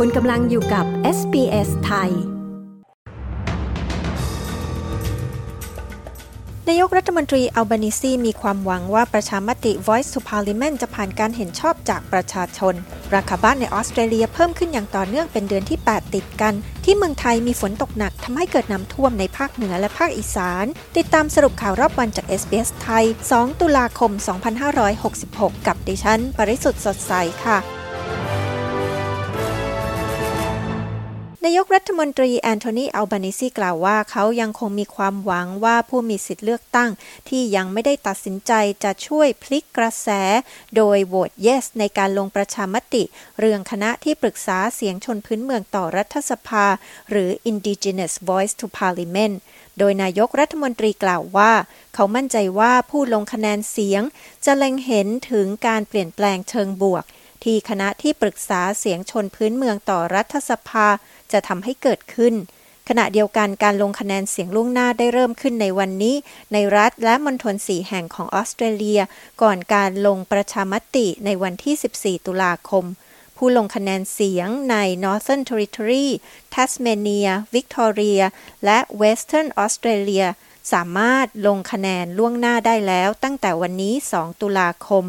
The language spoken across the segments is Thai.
คุณกำลังอยู่กับ SBS ไทย นายกรัฐมนตรีอัลบานิซีมีความหวังว่าประชามติ Voice to Parliament จะผ่านการเห็นชอบจากประชาชน ราคาบ้านในออสเตรเลียเพิ่มขึ้นอย่างต่อเนื่องเป็นเดือนที่ 8 ติดกัน ที่เมืองไทยมีฝนตกหนักทำให้เกิดน้ำท่วมในภาคเหนือและภาคอีสาน ติดตามสรุปข่าวรอบวันจาก SBS ไทย 2 ตุลาคม 2566 กับดิฉัน ปริสุทธ์สดใสค่ะ นายกรัฐมนตรีแอนโทนีอัลบานิซีกล่าวว่าเขายังคงมีความหวังว่าผู้มีสิทธิ์เลือกตั้ง ที่ยังไม่ได้ตัดสินใจจะช่วยพลิกกระแส โดยโหวต yes ในการลงประชามติ เรื่องคณะที่ปรึกษาเสียงชนพื้นเมืองต่อรัฐสภา หรือ Indigenous Voice to Parliament โดยนายกรัฐมนตรีกล่าวว่า เขามั่นใจว่าผู้ลงคะแนนเสียง จะเล็งเห็นถึงการเปลี่ยนแปลงเชิงบวก ที่คณะที่ปรึกษาเสียงชนพื้นเมืองต่อรัฐสภาจะทำให้เกิดขึ้น ขณะเดียวกันการลงคะแนนเสียงล่วงหน้าได้เริ่มขึ้นในวันนี้ ในรัฐและมณฑลสีแห่งของออสเตรเลีย ก่อนการลงประชามติในวันที่ 14 ตุลาคม ผู้ลงคะแนนเสียงใน Northern Territory Tasmania Victoria และ Western Australia สามารถลงคะแนนล่วงหน้าได้แล้วตั้งแต่วันนี้ 2 ตุลาคม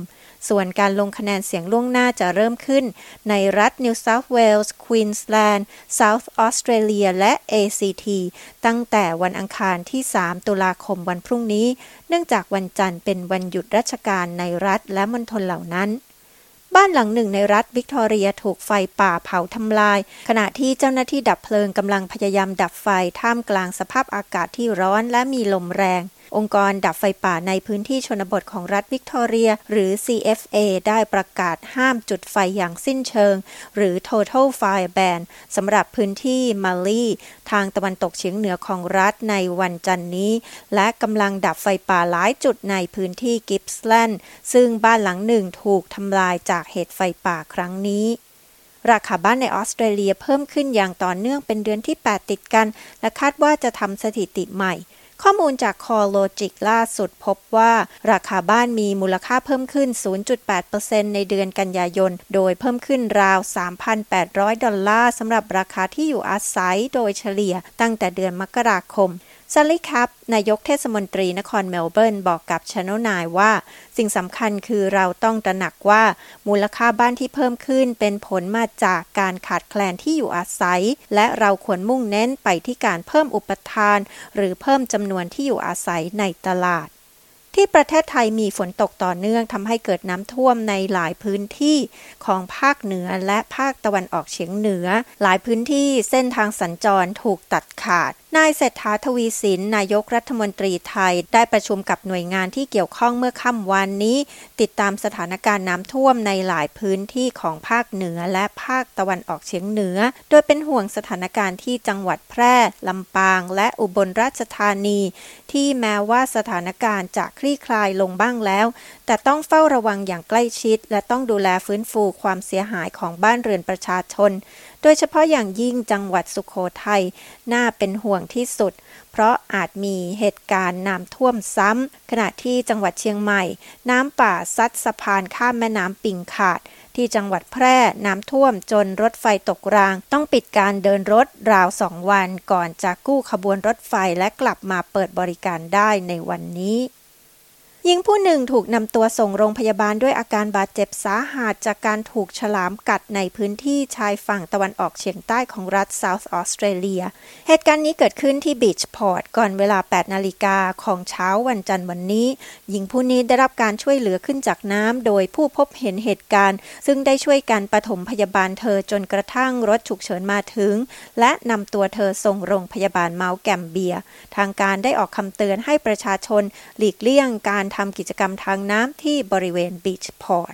ส่วนการลงคะแนนเสียงล่วงหน้าจะเริ่มขึ้น ในรัฐ New South Wales Queensland South Australia และ ACT ตั้งแต่วันอังคารที่ 3 ตุลาคมวันพรุ่งนี้ เนื่องจากวันจันทร์เป็นวันหยุดราชการในรัฐและมณฑลเหล่านั้นบ้านหลังหนึ่งในรัฐวิกตอเรียถูกไฟป่าเผาทำลาย ขณะที่เจ้าหน้าที่ดับเพลิงกำลังพยายามดับไฟท่ามกลางสภาพอากาศที่ร้อนและมีลมแรง องค์กรดับไฟป่าในพื้นที่ชนบทของรัฐวิกตอเรีย หรือ CFA ได้ประกาศห้ามจุดไฟอย่างสิ้นเชิง หรือ Total Fire Ban สำหรับพื้นที่มาลีทางตะวันตกเฉียงเหนือของรัฐในวันจันนี้ และกำลังดับไฟป่าหลายจุดในพื้นที่กิฟส์แลนด์ซึ่งบ้านหลังหนึ่งถูกทำลายจากเหตุไฟป่าครั้งนี้ราคาบ้านในออสเตรเลียเพิ่มขึ้นอย่างต่อเนื่องเป็นเดือนที่ 8 ติดกัน และคาดว่าจะทำสถิติใหม่ ข้อมูลจาก CoreLogic ล่าสุดพบว่า ราคาบ้านมีมูลค่าเพิ่มขึ้น 0.8%ในเดือนกันยายน โดยเพิ่มขึ้นราว 3,800 ดอลลาร์สำหรับราคาที่อยู่อาศัยโดยเฉลี่ยตั้งแต่เดือนมกราคม ซัลลี่คับนายกเทศมนตรีนครเมลเบิร์นบอกกับชานนายว่า สิ่งสำคัญคือเราต้องตระหนักว่ามูลค่าบ้านที่เพิ่มขึ้นเป็นผลมาจากการขาดแคลนที่อยู่อาศัย และเราควรมุ่งเน้นไปที่การเพิ่มอุปทาน หรือเพิ่มจำนวนที่อยู่อาศัยในตลาด ที่ประเทศไทยมีฝนตกต่อเนื่องทำให้เกิดน้ำท่วมในหลายพื้นที่ของภาคเหนือและภาคตะวันออกเฉียงเหนือ หลายพื้นที่เส้นทางสัญจรถูกตัดขาดนายเศรษฐาทวีสินนายกรัฐมนตรีไทยได้ประชุมกับหน่วยงานที่เกี่ยวข้องเมื่อค่ำวันนี้ ติดตามสถานการณ์น้ำท่วมในหลายพื้นที่ของภาคเหนือและภาคตะวันออกเฉียงเหนือ โดยเป็นห่วงสถานการณ์ที่จังหวัดแพร่ลำปาง และอุบลราชธานี ที่แม้ว่าสถานการณ์จะคลี่คลายลงบ้างแล้ว แต่ต้องเฝ้าระวังอย่างใกล้ชิด และต้องดูแลฟื้นฟูความเสียหายของบ้านเรือนประชาชน โดยเฉพาะอย่างยิ่งจังหวัดสุขโขทัยน่าเป็นห่วงที่สุด เพราะอาจมีเหตุการณ์น้ำท่วมซ้ำขณะที่จังหวัดเชียงใหม่ น้ำป่าซัดสะพานข้ามแม่น้ำปิงขาดที่จังหวัดแพร่น้ำท่วมจนรถไฟตกราง ต้องปิดการเดินรถราวสองวัน ก่อนจะกู้ขบวนรถไฟและกลับมาเปิดบริการได้ในวันนี้ หญิงผู้หนึ่งถูกนำตัวส่งโรงพยาบาลด้วยอาการบาดเจ็บสาหัสจากการถูกฉลามกัดในพื้นที่ชายฝั่งตะวันออกเฉียงใต้ของรัฐเซาท์ออสเตรเลีย เหตุการณ์นี้เกิดขึ้นที่บีชพอร์ตก่อนเวลา 8 นาฬิกาของเช้าวันจันทร์วันนี้ หญิงผู้นี้ได้รับการช่วยเหลือขึ้นจากน้ำโดยผู้พบเห็นเหตุการณ์ ซึ่งได้ช่วยกันปฐมพยาบาลเธอจนกระทั่งรถฉุกเฉินมาถึง และนำตัวเธอส่งโรงพยาบาลเมาส์แกมเบีย ทางการได้ออกคำเตือนให้ประชาชนหลีกเลี่ยงการทำกิจกรรมทางน้ำที่บริเวณบีชพอร์ต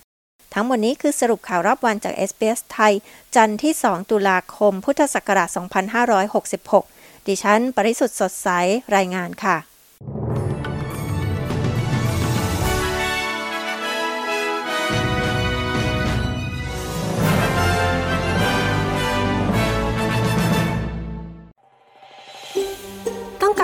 ทั้งหมดนี้คือสรุปข่าวรอบวันจาก s อ s ไทย จันทร์ที่ 2 ตุลาคม พุทธศักราช 2566 ดิฉัน ปริสุทธ์สดใส รายงานค่ะ